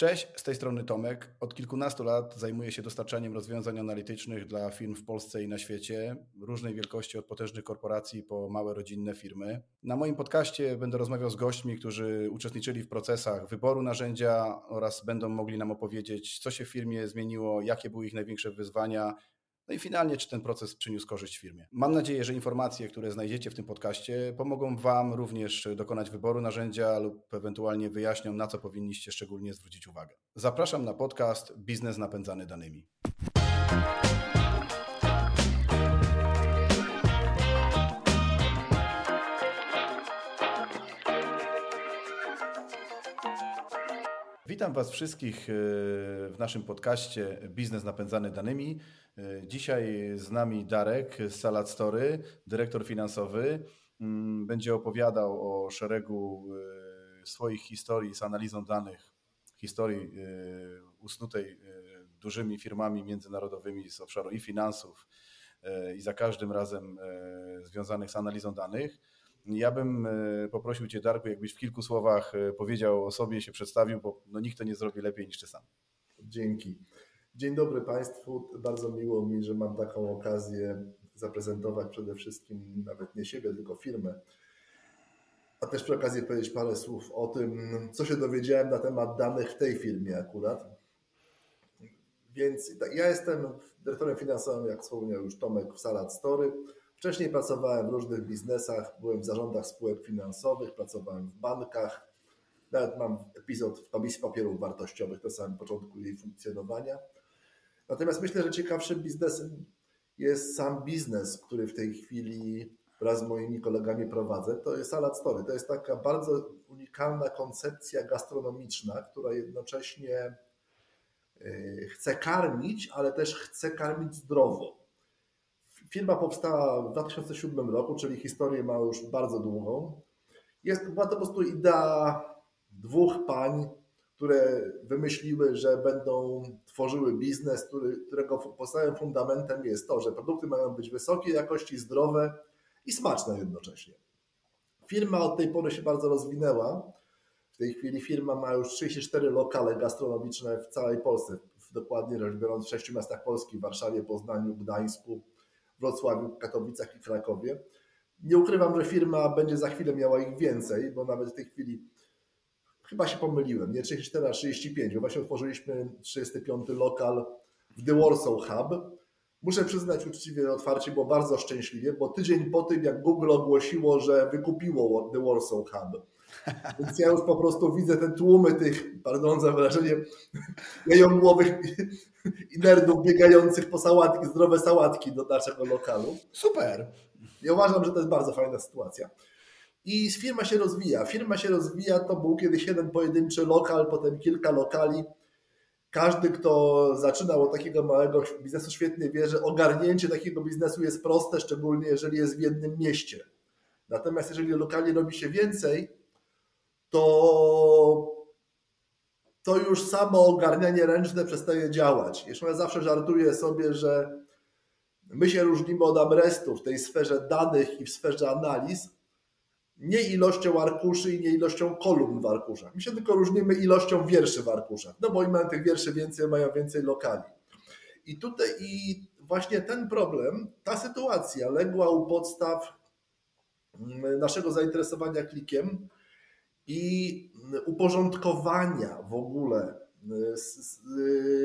Cześć, z tej strony Tomek. Od kilkunastu lat zajmuję się dostarczaniem rozwiązań analitycznych dla firm w Polsce i na świecie, różnej wielkości, od potężnych korporacji po małe rodzinne firmy. Na moim podcaście będę rozmawiał z gośćmi, którzy uczestniczyli w procesach wyboru narzędzia oraz będą mogli nam opowiedzieć, co się w firmie zmieniło, jakie były ich największe wyzwania no i finalnie, czy ten proces przyniósł korzyść firmie. Mam nadzieję, że informacje, które znajdziecie w tym podcaście, pomogą Wam również dokonać wyboru narzędzia lub ewentualnie wyjaśnią, na co powinniście szczególnie zwrócić uwagę. Zapraszam na podcast Biznes napędzany danymi. Witam Was wszystkich e, w naszym podcaście Biznes napędzany danymi. E, dzisiaj z nami Darek z Salad Story, dyrektor finansowy. Mm, będzie opowiadał o szeregu e, swoich historii z analizą danych, historii usnutej dużymi firmami międzynarodowymi z obszaru i finansów, i za każdym razem związanych z analizą danych. Ja bym e, poprosił Cię, Darku, jakbyś w kilku słowach e, powiedział o sobie, się przedstawił, bo no, nikt to nie zrobi lepiej niż Ty sam. Dzięki. Dzień dobry Państwu. Bardzo miło mi, że mam taką okazję zaprezentować przede wszystkim nawet nie siebie, tylko firmę. A też przy okazji powiedzieć parę słów o tym, co się dowiedziałem na temat danych w tej firmie akurat. Więc ja jestem dyrektorem finansowym, jak wspomniał już Tomek, w Salad Story. Wcześniej pracowałem w różnych biznesach, byłem w zarządach spółek finansowych, pracowałem w bankach. Nawet mam epizod w Komisji Papierów Wartościowych na samym początku jej funkcjonowania. Natomiast myślę, że ciekawszym biznesem jest sam biznes, który w tej chwili wraz z moimi kolegami prowadzę. To jest Salad Story. To jest taka bardzo unikalna koncepcja gastronomiczna, która jednocześnie y, chce karmić, ale też chce karmić zdrowo. Firma powstała w 2007 roku, czyli historię ma już bardzo długą. Jest, była to po prostu idea dwóch pań, które wymyśliły, że będą tworzyły biznes, który, którego podstawowym fundamentem jest to, że produkty mają być wysokiej jakości, zdrowe i smaczne jednocześnie. Firma od tej pory się bardzo rozwinęła. W tej chwili firma ma już 34 lokale gastronomiczne w całej Polsce, dokładnie rzecz biorąc w sześciu miastach Polski, w Warszawie, Poznaniu, Gdańsku, Wrocławiu, Katowicach i Krakowie. Nie ukrywam, że firma będzie za chwilę miała ich więcej, bo nawet w tej chwili chyba się pomyliłem, nie 34, a 35, bo właśnie otworzyliśmy 35 lokal w The Warsaw Hub. Muszę przyznać uczciwie, otwarcie było bardzo szczęśliwie, bo tydzień po tym, jak Google ogłosiło, że wykupiło The Warsaw Hub, więc ja już po prostu widzę te tłumy tych, pardon za wrażenie, jajogłowych i nerdów biegających po sałatki, zdrowe sałatki do naszego lokalu. Super. Ja uważam, że to jest bardzo fajna sytuacja. I firma się rozwija. Firma się rozwija, to był kiedyś jeden pojedynczy lokal, potem kilka lokali. Każdy, kto zaczynał od takiego małego biznesu, świetnie wie, że ogarnięcie takiego biznesu jest proste, szczególnie jeżeli jest w jednym mieście. Natomiast jeżeli lokali robi się więcej, to to już samo ogarnianie ręczne przestaje działać. Jeszcze ja zawsze żartuję sobie, że my się różnimy od Amrestu w tej sferze danych i w sferze analiz, nie ilością arkuszy i nie ilością kolumn w arkuszach. My się tylko różnimy ilością wierszy w arkuszach. No bo oni mają tych wierszy więcej, mają więcej lokali. I tutaj i właśnie ten problem, ta sytuacja legła u podstaw naszego zainteresowania klikiem, i uporządkowania w ogóle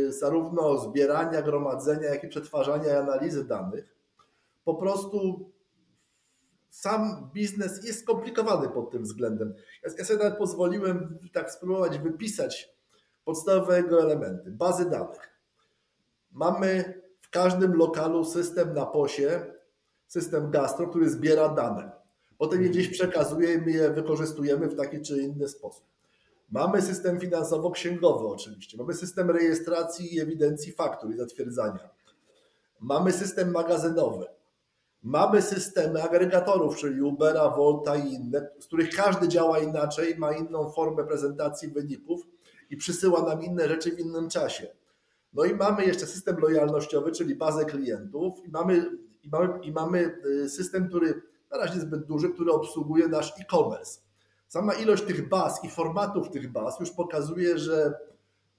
y, zarówno zbierania, gromadzenia, jak i przetwarzania i analizy danych, po prostu sam biznes jest skomplikowany pod tym względem. Ja sobie nawet pozwoliłem tak spróbować wypisać podstawowe jego elementy. Bazy danych. Mamy w każdym lokalu system na posie, system gastro, który zbiera dane. Potem je gdzieś przekazuje i my je wykorzystujemy w taki czy inny sposób. Mamy system finansowo-księgowy oczywiście, mamy system rejestracji i ewidencji faktur i zatwierdzania. Mamy system magazynowy. Mamy systemy agregatorów, czyli Ubera, Volta i inne, z których każdy działa inaczej, ma inną formę prezentacji wyników i przysyła nam inne rzeczy w innym czasie. No i mamy jeszcze system lojalnościowy, czyli bazę klientów i mamy, i mamy, i mamy y, system, który na razie zbyt duży, który obsługuje nasz e-commerce. Sama ilość tych baz i formatów tych baz już pokazuje, że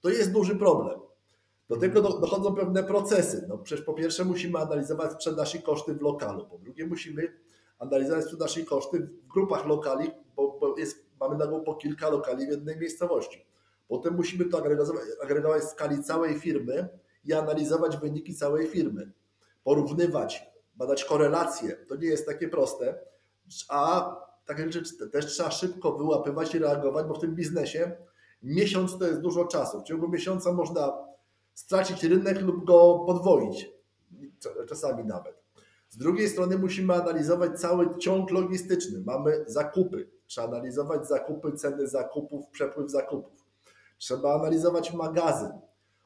To jest duży problem. Do tego dochodzą pewne procesy. No przecież po pierwsze musimy analizować sprzedaż i koszty w lokalu, po drugie musimy analizować sprzedaż i koszty w grupach lokali, bo, bo jest, mamy na po kilka lokali w jednej miejscowości. Potem musimy to agregować, agregować w skali całej firmy i analizować wyniki całej firmy. Porównywać, badać korelacje. To nie jest takie proste, a takie rzeczy też trzeba szybko wyłapywać i reagować, bo w tym biznesie miesiąc to jest dużo czasu. W ciągu miesiąca można stracić rynek lub go podwoić, czasami nawet. Z drugiej strony musimy analizować cały ciąg logistyczny. Mamy zakupy. Trzeba analizować zakupy, ceny zakupów, przepływ zakupów. Trzeba analizować magazyn.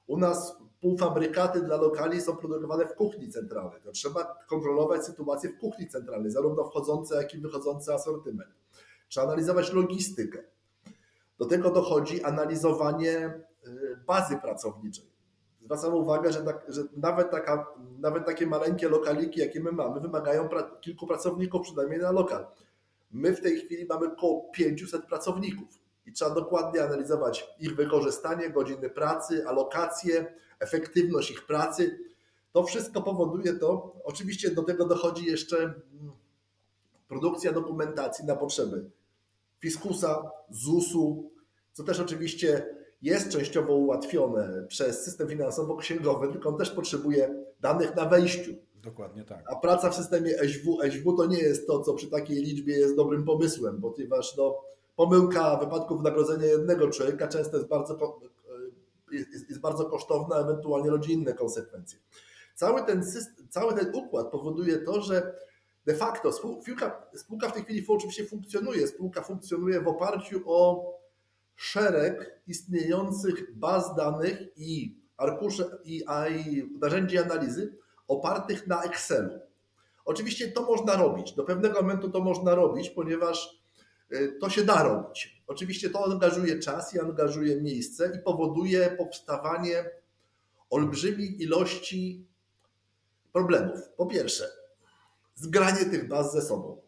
U nas półfabrykaty dla lokali są produkowane w kuchni centralnej. To trzeba kontrolować sytuację w kuchni centralnej, zarówno wchodzące, jak i wychodzący asortyment. Trzeba analizować logistykę. Do tego dochodzi analizowanie y, bazy pracowniczej. Zwracam uwagę, że, tak, że nawet, taka, nawet takie maleńkie lokaliki, jakie my mamy, wymagają pra kilku pracowników przynajmniej na lokal. My w tej chwili mamy około 500 pracowników i trzeba dokładnie analizować ich wykorzystanie, godziny pracy, alokacje, efektywność ich pracy. To wszystko powoduje to, oczywiście do tego dochodzi jeszcze mm, produkcja dokumentacji na potrzeby fiskusa, ZUS-u, co też oczywiście jest częściowo ułatwione przez system finansowo-księgowy, tylko on też potrzebuje danych na wejściu. Dokładnie tak. A praca w systemie SW, SW to nie jest to, co przy takiej liczbie jest dobrym pomysłem, ponieważ no, pomyłka wypadku wynagrodzenia jednego człowieka często jest bardzo, jest, jest bardzo kosztowna, ewentualnie rodzi inne konsekwencje. Cały ten, system, cały ten układ powoduje to, że de facto spółka, spółka w tej chwili oczywiście funkcjonuje. Spółka funkcjonuje w oparciu o szereg istniejących baz danych i arkusze i, i narzędzi analizy opartych na Excelu. Oczywiście to można robić, do pewnego momentu to można robić, ponieważ to się da robić. Oczywiście to angażuje czas i angażuje miejsce i powoduje powstawanie olbrzymiej ilości problemów. Po pierwsze, zgranie tych baz ze sobą.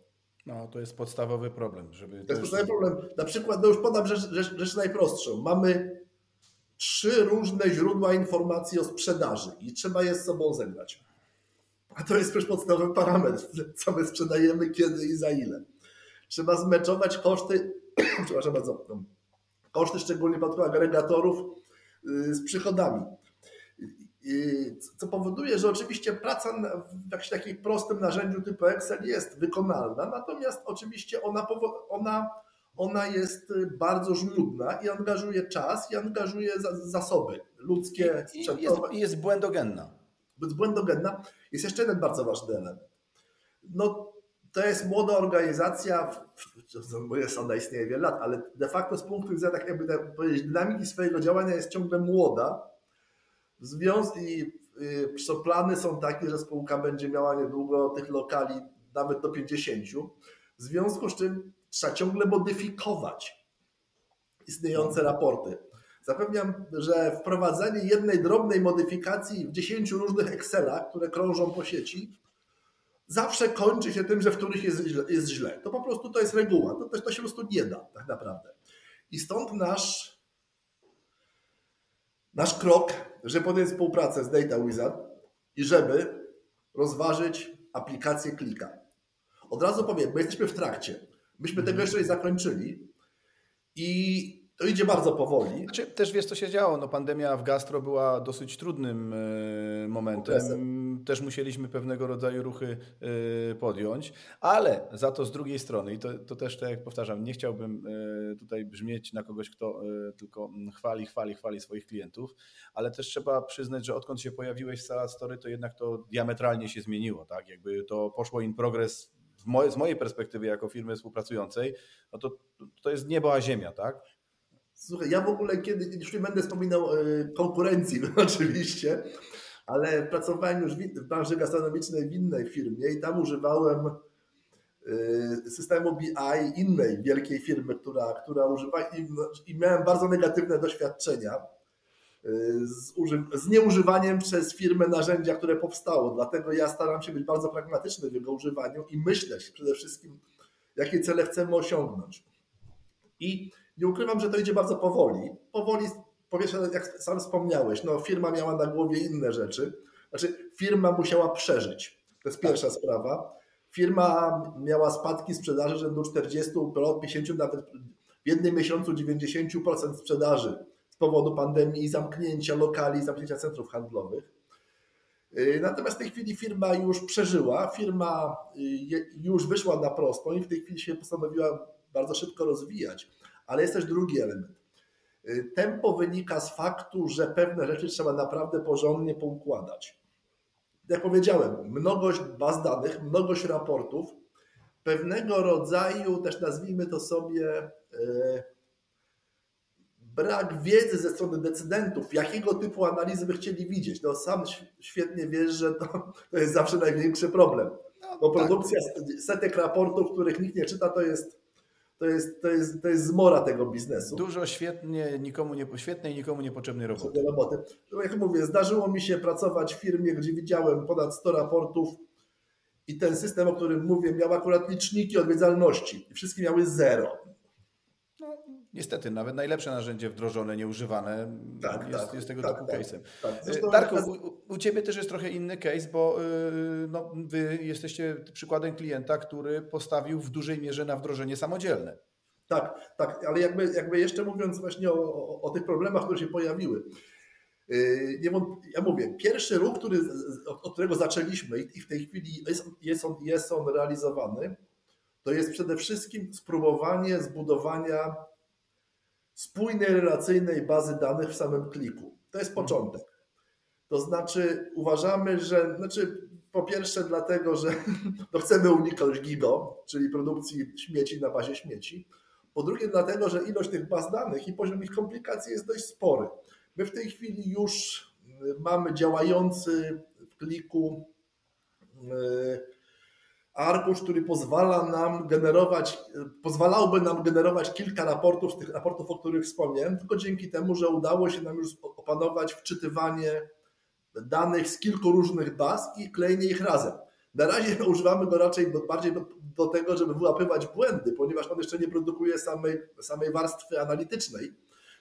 No, to jest podstawowy problem. Żeby to jest podstawowy problem. Na przykład, no już podam rzecz, rzecz, rzecz najprostszą. Mamy trzy różne źródła informacji o sprzedaży i trzeba je z sobą zebrać. A to jest przecież podstawowy parametr, co my sprzedajemy, kiedy i za ile. Trzeba zmeczować koszty, przepraszam bardzo, koszty szczególnie przypadku agregatorów y, z przychodami co powoduje, że oczywiście praca w jakimś takim prostym narzędziu typu Excel jest wykonalna, natomiast oczywiście ona, ona, ona jest bardzo żmudna i angażuje czas i angażuje zasoby ludzkie, I, i jest, jest błędogenna. Jest błędogenna. Jest jeszcze jeden bardzo ważny element. No, to jest młoda organizacja, jest ona istnieje wiele lat, ale de facto z punktu widzenia tak jakby tak powiedzieć, dynamiki swojego działania jest ciągle młoda Związki i y, plany są takie, że spółka będzie miała niedługo tych lokali nawet do 50. W związku z czym trzeba ciągle modyfikować istniejące raporty. Zapewniam, że wprowadzenie jednej drobnej modyfikacji w 10 różnych Excelach, które krążą po sieci, zawsze kończy się tym, że w których jest źle. Jest źle. To po prostu to jest reguła. To, to się po prostu nie da tak naprawdę. I stąd nasz Nasz krok, żeby podjąć współpracę z Data Wizard i żeby rozważyć aplikację Klika. Od razu powiem, bo jesteśmy w trakcie. Myśmy tego mhm. jeszcze nie zakończyli i to idzie bardzo powoli. Znaczy, też wiesz, co się działo. No, pandemia w gastro była dosyć trudnym e, momentem. Okresem. Też musieliśmy pewnego rodzaju ruchy e, podjąć, ale za to z drugiej strony, i to, to też, tak jak powtarzam, nie chciałbym e, tutaj brzmieć na kogoś, kto tylko chwali, chwali, chwali swoich klientów, ale też trzeba przyznać, że odkąd się pojawiłeś w Salad Story, to jednak to diametralnie się zmieniło. Tak? Jakby to poszło in progress z mojej perspektywy jako firmy współpracującej, no to, to jest niebo a ziemia, tak? Słuchaj, ja w ogóle kiedy, już nie będę wspominał e, konkurencji oczywiście, ale pracowałem już w branży gastronomicznej w innej firmie i tam używałem e, systemu BI innej wielkiej firmy, która, która używa i, i miałem bardzo negatywne doświadczenia e, z, z nieużywaniem przez firmę narzędzia, które powstało. Dlatego ja staram się być bardzo pragmatyczny w jego używaniu i myśleć przede wszystkim, jakie cele chcemy osiągnąć. I nie ukrywam, że to idzie bardzo powoli. Powoli po pierwsze, jak sam wspomniałeś, no firma miała na głowie inne rzeczy. Znaczy, firma musiała przeżyć. To jest pierwsza tak. sprawa. Firma miała spadki sprzedaży rzędu 40, 50, nawet w jednym miesiącu 90% sprzedaży z powodu pandemii i zamknięcia lokali, zamknięcia centrów handlowych. Y, natomiast w tej chwili firma już przeżyła, firma y, już wyszła na prostą i w tej chwili się postanowiła bardzo szybko rozwijać. Ale jest też drugi element. Y, tempo wynika z faktu, że pewne rzeczy trzeba naprawdę porządnie poukładać. Jak powiedziałem, mnogość baz danych, mnogość raportów, pewnego rodzaju, też nazwijmy to sobie, brak wiedzy ze strony decydentów, jakiego typu analizy by chcieli widzieć. No sam świetnie wiesz, że to, to jest zawsze największy problem. No Bo tak. produkcja setek raportów, których nikt nie czyta, to jest to jest, to jest, to jest zmora tego biznesu. Dużo świetnie, nikomu nie, świetnej, nikomu niepotrzebnej roboty. roboty. No jak mówię, zdarzyło mi się pracować w firmie, gdzie widziałem ponad 100 raportów i ten system, o którym mówię, miał akurat liczniki odwiedzalności i wszystkie miały zero. Niestety, nawet najlepsze narzędzie wdrożone, nieużywane tak, jest, tak, jest tego tak, typu tak, case'em. Tak. Y, Darku, u, u, Ciebie też jest trochę inny case, bo yy, no, Wy jesteście przykładem klienta, który postawił w dużej mierze na wdrożenie samodzielne. Tak, tak, ale jakby, jakby jeszcze mówiąc właśnie o, o, o tych problemach, które się pojawiły. Yy, nie, ja mówię, pierwszy ruch, który, od którego zaczęliśmy i w tej chwili jest, jest, on, jest on realizowany, to jest przede wszystkim spróbowanie zbudowania spójnej, relacyjnej bazy danych w samym kliku. To jest początek. To znaczy uważamy, że, znaczy po pierwsze dlatego, że no chcemy uniknąć GIGO, czyli produkcji śmieci na bazie śmieci. Po drugie dlatego, że ilość tych baz danych i poziom ich komplikacji jest dość spory. My w tej chwili już y, mamy działający w kliku y, arkusz, który pozwala nam generować, pozwalałby nam generować kilka raportów z tych raportów, o których wspomniałem, tylko dzięki temu, że udało się nam już opanować wczytywanie danych z kilku różnych baz i klejenie ich razem. Na razie używamy go raczej bardziej do, do tego, żeby wyłapywać błędy, ponieważ on jeszcze nie produkuje samej, samej warstwy analitycznej.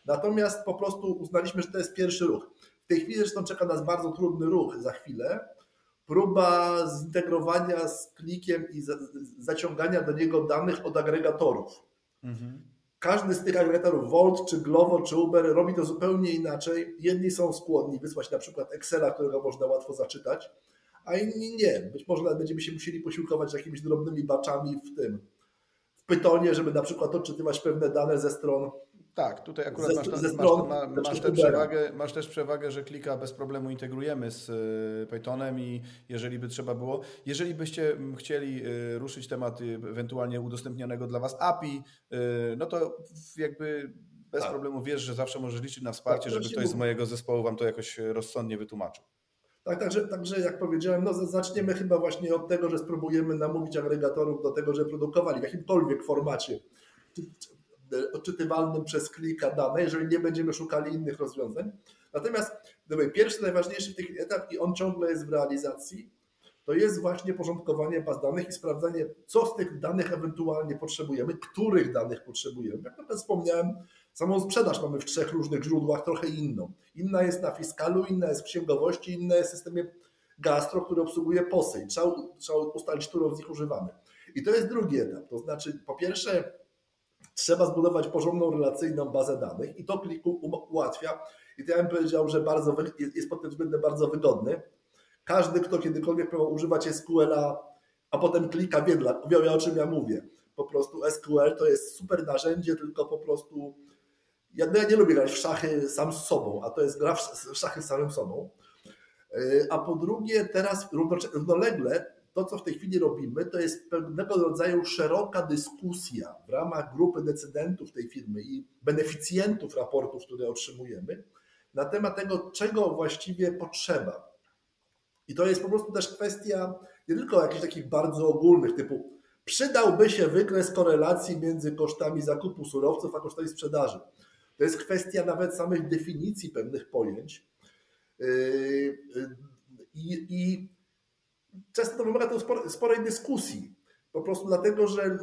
Natomiast po prostu uznaliśmy, że to jest pierwszy ruch. W tej chwili zresztą czeka nas bardzo trudny ruch za chwilę, próba zintegrowania z klikiem i zaciągania do niego danych od agregatorów. Mhm. Każdy z tych agregatorów, Volt, czy Glovo, czy Uber, robi to zupełnie inaczej. Jedni są skłonni wysłać na przykład Excela, którego można łatwo zaczytać, a inni nie. Być może nawet będziemy się musieli posiłkować jakimiś drobnymi baczami w tym, w Pytonie, żeby na przykład odczytywać pewne dane ze stron tak, tutaj akurat masz, masz, masz, tę przewagę, masz też przewagę, że klika bez problemu integrujemy z y, Pythonem i jeżeli by trzeba było, jeżeli byście chcieli y, ruszyć temat y, ewentualnie udostępnionego dla Was API, no to jakby bez tak. problemu wiesz, że zawsze możesz liczyć na wsparcie, tak, żeby ktoś z mojego zespołu Wam to jakoś rozsądnie wytłumaczył. Tak, także, także jak powiedziałem, no zaczniemy chyba właśnie od tego, że spróbujemy namówić agregatorów do tego, że produkowali w jakimkolwiek formacie odczytywalnym przez klika dane, jeżeli nie będziemy szukali innych rozwiązań. Natomiast pierwszy, najważniejszy tych etap i on ciągle jest w realizacji, to jest właśnie porządkowanie baz danych i sprawdzanie, co z tych danych ewentualnie potrzebujemy, których danych potrzebujemy. Jak na wspomniałem, samą sprzedaż mamy w trzech różnych źródłach, trochę inną. Inna jest na fiskalu, inna jest w księgowości, inna jest w systemie gastro, który obsługuje POSY. Trzeba, trzeba ustalić, którą z nich używamy. I to jest drugi etap. To znaczy, po pierwsze, trzeba zbudować porządną, relacyjną bazę danych i to kliku ułatwia. I to ja bym powiedział, że bardzo, jest pod tym względem bardzo wygodny. Każdy, kto kiedykolwiek próbował używać SQL-a, a potem klika, wie, wie o czym ja mówię. Po prostu SQL to jest super narzędzie, tylko po prostu ja, no ja nie lubię grać w szachy sam z sobą, a to jest gra w szachy samym sobą. Y, a po drugie, teraz równolegle to, co w tej chwili robimy, to jest pewnego rodzaju szeroka dyskusja w ramach grupy decydentów tej firmy i beneficjentów raportów, które otrzymujemy, na temat tego, czego właściwie potrzeba. I to jest po prostu też kwestia nie tylko jakichś takich bardzo ogólnych, typu przydałby się wykres korelacji między kosztami zakupu surowców a kosztami sprzedaży. To jest kwestia nawet samych definicji pewnych pojęć. Yy, yy, I, i często to wymaga to sporej dyskusji. Po prostu dlatego, że y,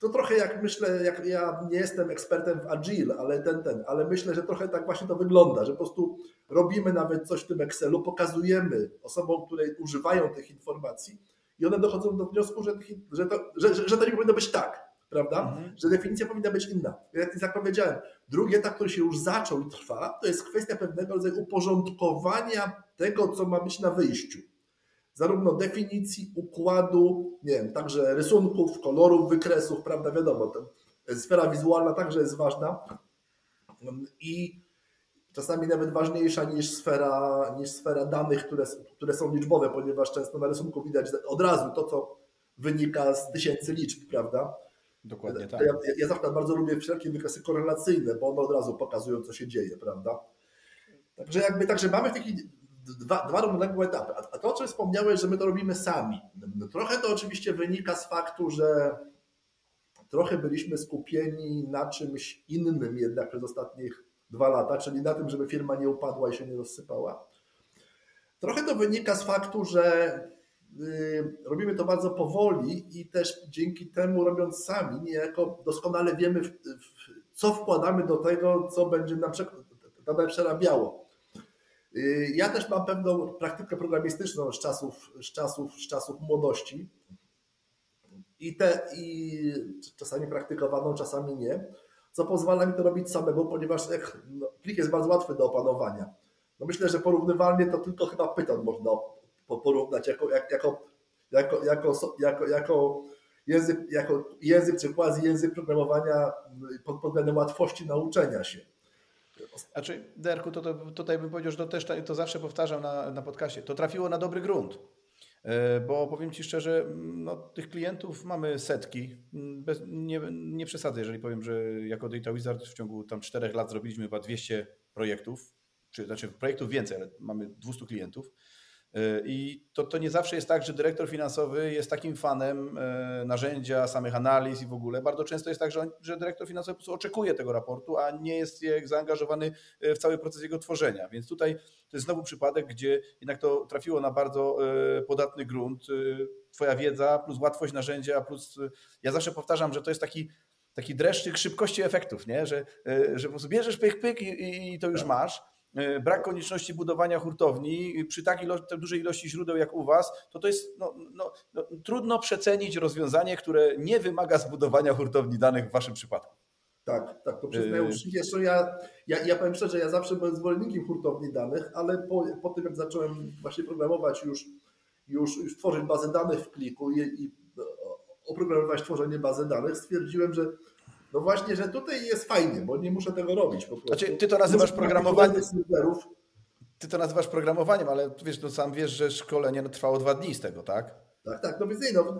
to trochę jak myślę, jak ja nie jestem ekspertem w Agile, ale ten, ten, ale myślę, że trochę tak właśnie to wygląda, że po prostu robimy nawet coś w tym Excelu, pokazujemy osobom, które używają tych informacji i one dochodzą do wniosku, że, że, to, że, że to nie powinno być tak, prawda? Mhm. Że definicja powinna być inna. Jak, jak powiedziałem, drugi etap, który się już zaczął i trwa, to jest kwestia pewnego rodzaju uporządkowania tego, co ma być na wyjściu zarówno definicji, układu, nie wiem, także rysunków, kolorów, wykresów, prawda, wiadomo, sfera wizualna także jest ważna i czasami nawet ważniejsza niż sfera, niż sfera danych, które, które są liczbowe, ponieważ często na rysunku widać od razu to, co wynika z tysięcy liczb, prawda? Dokładnie tak. Ja, ja zawsze bardzo lubię wszelkie wykresy korelacyjne, bo one od razu pokazują, co się dzieje, prawda? Także jakby, także mamy taki dwa, dwa równoległe etapy. A to, o czym wspomniałeś, że my to robimy sami, no, trochę to oczywiście wynika z faktu, że trochę byliśmy skupieni na czymś innym jednak przez ostatnich dwa lata, czyli na tym, żeby firma nie upadła i się nie rozsypała. Trochę to wynika z faktu, że y, robimy to bardzo powoli i też dzięki temu robiąc sami, niejako doskonale wiemy, co wkładamy do tego, co będzie nam przerabiało. Y, ja też mam pewną praktykę programistyczną z czasów, z czasów, z czasów młodości i, te, i czasami praktykowaną, czasami nie, co pozwala mi to robić samemu, ponieważ jak, no, plik jest bardzo łatwy do opanowania. No myślę, że porównywalnie to tylko chyba Python można porównać jako, jako, jako, jako, jako, jako język, jako język czy quasi język programowania pod względem łatwości nauczenia się. Znaczy, Derku, to, to, tutaj bym powiedział, że to też to zawsze powtarzam na, na podcaście. To trafiło na dobry grunt. E, bo powiem Ci szczerze, no, tych klientów mamy setki. Bez, nie, nie przesadzę, jeżeli powiem, że jako Data Wizard w ciągu tam czterech lat zrobiliśmy chyba 200 projektów, czy znaczy projektów więcej, ale mamy 200 klientów. I to, to nie zawsze jest tak, że dyrektor finansowy jest takim fanem e, narzędzia, samych analiz i w ogóle. Bardzo często jest tak, że, on, że dyrektor finansowy po prostu oczekuje tego raportu, a nie jest zaangażowany e, w cały proces jego tworzenia. Więc tutaj to jest znowu przypadek, gdzie jednak to trafiło na bardzo e, podatny grunt. Twoja wiedza plus łatwość narzędzia, plus ja zawsze powtarzam, że to jest taki taki dreszczyk szybkości efektów, nie? Że, że po prostu bierzesz pyk, pyk i, i to już tak. masz. E, brak konieczności budowania hurtowni przy takiej dużej ilości źródeł jak u Was, to to jest no, no, no, trudno przecenić rozwiązanie, które nie wymaga zbudowania hurtowni danych w Waszym przypadku. Tak, tak, to przyznaję uczciwie. Jeszcze ja, ja, ja powiem szczerze, ja zawsze byłem zwolennikiem hurtowni danych, ale po, po tym jak zacząłem właśnie programować już, już, już tworzyć bazę danych w kliku i, i oprogramować tworzenie bazy danych, stwierdziłem, że no właśnie, że tutaj jest fajnie, bo nie muszę tego robić po prostu. Znaczy, ty to nazywasz programowaniem. Ty to nazywasz programowaniem, ale wiesz, no sam wiesz, że szkolenie trwało dwa dni z tego, tak? Tak, tak, no więc nie, no,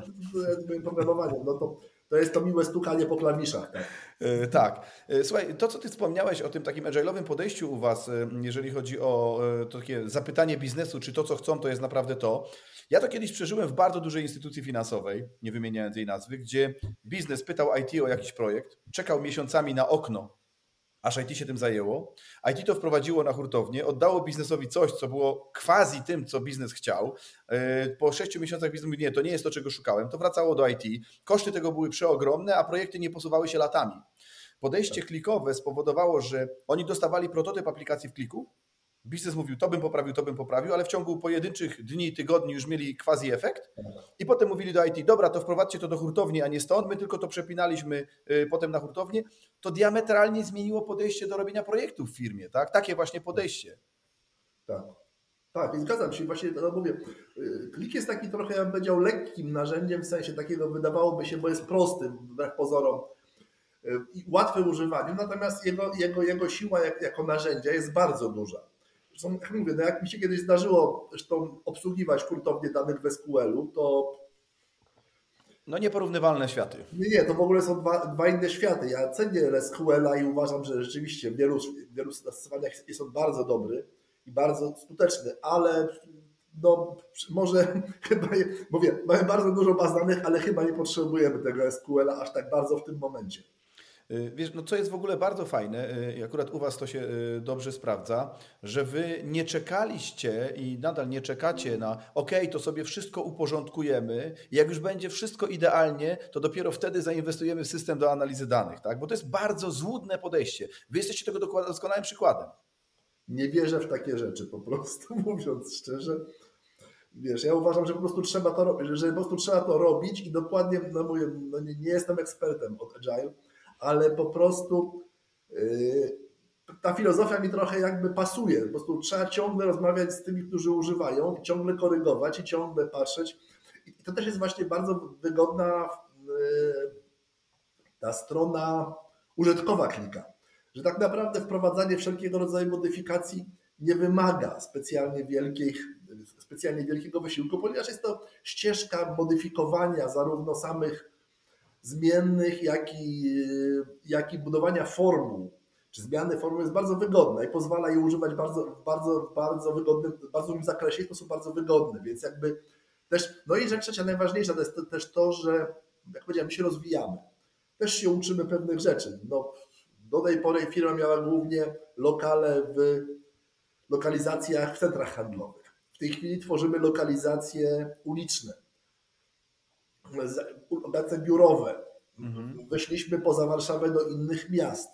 programowaniem, no to, to jest to miłe stukanie po klawiszach. Tak. Yy, tak. Yy, słuchaj, to co ty wspomniałeś o tym takim agile'owym podejściu u was, yy, jeżeli chodzi o takie zapytanie biznesu, czy to co chcą, to jest naprawdę to. Ja to kiedyś przeżyłem w bardzo dużej instytucji finansowej, nie wymieniając jej nazwy, gdzie biznes pytał IT o jakiś projekt, czekał miesiącami na okno, aż IT się tym zajęło. IT to wprowadziło na hurtownię, oddało biznesowi coś, co było quasi tym, co biznes chciał. E, po sześciu miesiącach biznes mówi, nie, to nie jest to, czego szukałem. To wracało do IT. Koszty tego były przeogromne, a projekty nie posuwały się latami. Podejście klikowe spowodowało, że oni dostawali prototyp aplikacji w kliku, Biznes mówił, to bym poprawił, to bym poprawił, ale w ciągu pojedynczych dni, tygodni już mieli quasi efekt i potem mówili do IT, dobra, to wprowadźcie to do hurtowni, a nie stąd, my tylko to przepinaliśmy y, potem na hurtownię. To diametralnie zmieniło podejście do robienia projektów w firmie, tak? Takie właśnie podejście. Tak. Tak, i zgadzam się. Właśnie no mówię, y, klik jest taki trochę, ja bym powiedział, lekkim narzędziem, w sensie takiego wydawałoby się, bo jest prostym, wbrew pozorom, y, i łatwy w używaniu, natomiast jego, jego, jego siła jak, jako narzędzia jest bardzo duża. Jak mówię, no jak mi się kiedyś zdarzyło zresztą obsługiwać hurtownię danych w SQL-u, to no nieporównywalne światy. Nie, nie, to w ogóle są dwa, dwa inne światy. Ja cenię SQL-a i uważam, że rzeczywiście w wielu, w wielu zastosowaniach jest on bardzo dobry i bardzo skuteczny, ale no może chyba, mówię, mamy bardzo dużo baz danych, ale chyba nie potrzebujemy tego SQL-a aż tak bardzo w tym momencie. Y, wiesz, no co jest w ogóle bardzo fajne, y, i akurat u Was to się y, dobrze sprawdza, że Wy nie czekaliście i nadal nie czekacie na ok, to sobie wszystko uporządkujemy, jak już będzie wszystko idealnie, to dopiero wtedy zainwestujemy w system do analizy danych, tak? Bo to jest bardzo złudne podejście. Wy jesteście tego doskonałym przykładem. Nie wierzę w takie rzeczy po prostu, mówiąc szczerze. Wiesz, ja uważam, że po prostu trzeba to, że po prostu trzeba to robić i dokładnie, no mówię, no nie, nie jestem ekspertem od Agile, ale po prostu yy, ta filozofia mi trochę jakby pasuje. Po prostu trzeba ciągle rozmawiać z tymi, którzy używają, ciągle korygować i ciągle patrzeć. I to też jest właśnie bardzo wygodna yy, ta strona użytkowa klika. Że tak naprawdę wprowadzanie wszelkiego rodzaju modyfikacji nie wymaga specjalnie, wielkich, specjalnie wielkiego wysiłku, ponieważ jest to ścieżka modyfikowania zarówno samych zmiennych, jak i, jak i budowania formuł, czy zmiany formuł jest bardzo wygodna i pozwala je używać bardzo, bardzo, bardzo wygodnym, w bardzo dużym zakresie w sposób bardzo wygodny, więc jakby też, no i rzecz trzecia najważniejsza to jest to, też to, że jak powiedziałem, my się rozwijamy. Też się uczymy pewnych rzeczy. No, do tej pory firma miała głównie lokale w lokalizacjach w centrach handlowych. W tej chwili tworzymy lokalizacje uliczne lokacje biurowe. Mhm. Weszliśmy poza Warszawę do innych miast.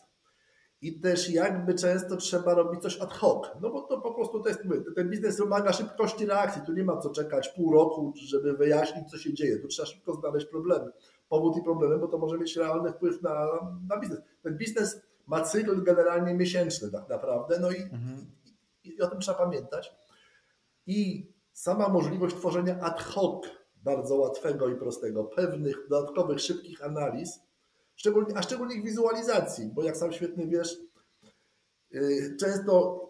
I też jakby często trzeba robić coś ad hoc, no bo to po prostu to jest, ten biznes wymaga szybkości reakcji, tu nie ma co czekać pół roku, żeby wyjaśnić, co się dzieje, tu trzeba szybko znaleźć problemy, powód i problemy, bo to może mieć realny wpływ na, na biznes. Ten biznes ma cykl generalnie miesięczny tak naprawdę, no i, mhm. i, i o tym trzeba pamiętać. I sama możliwość tworzenia ad hoc bardzo łatwego i prostego, pewnych dodatkowych, szybkich analiz, szczególnie, a szczególnie wizualizacji, bo jak sam świetnie wiesz, y, często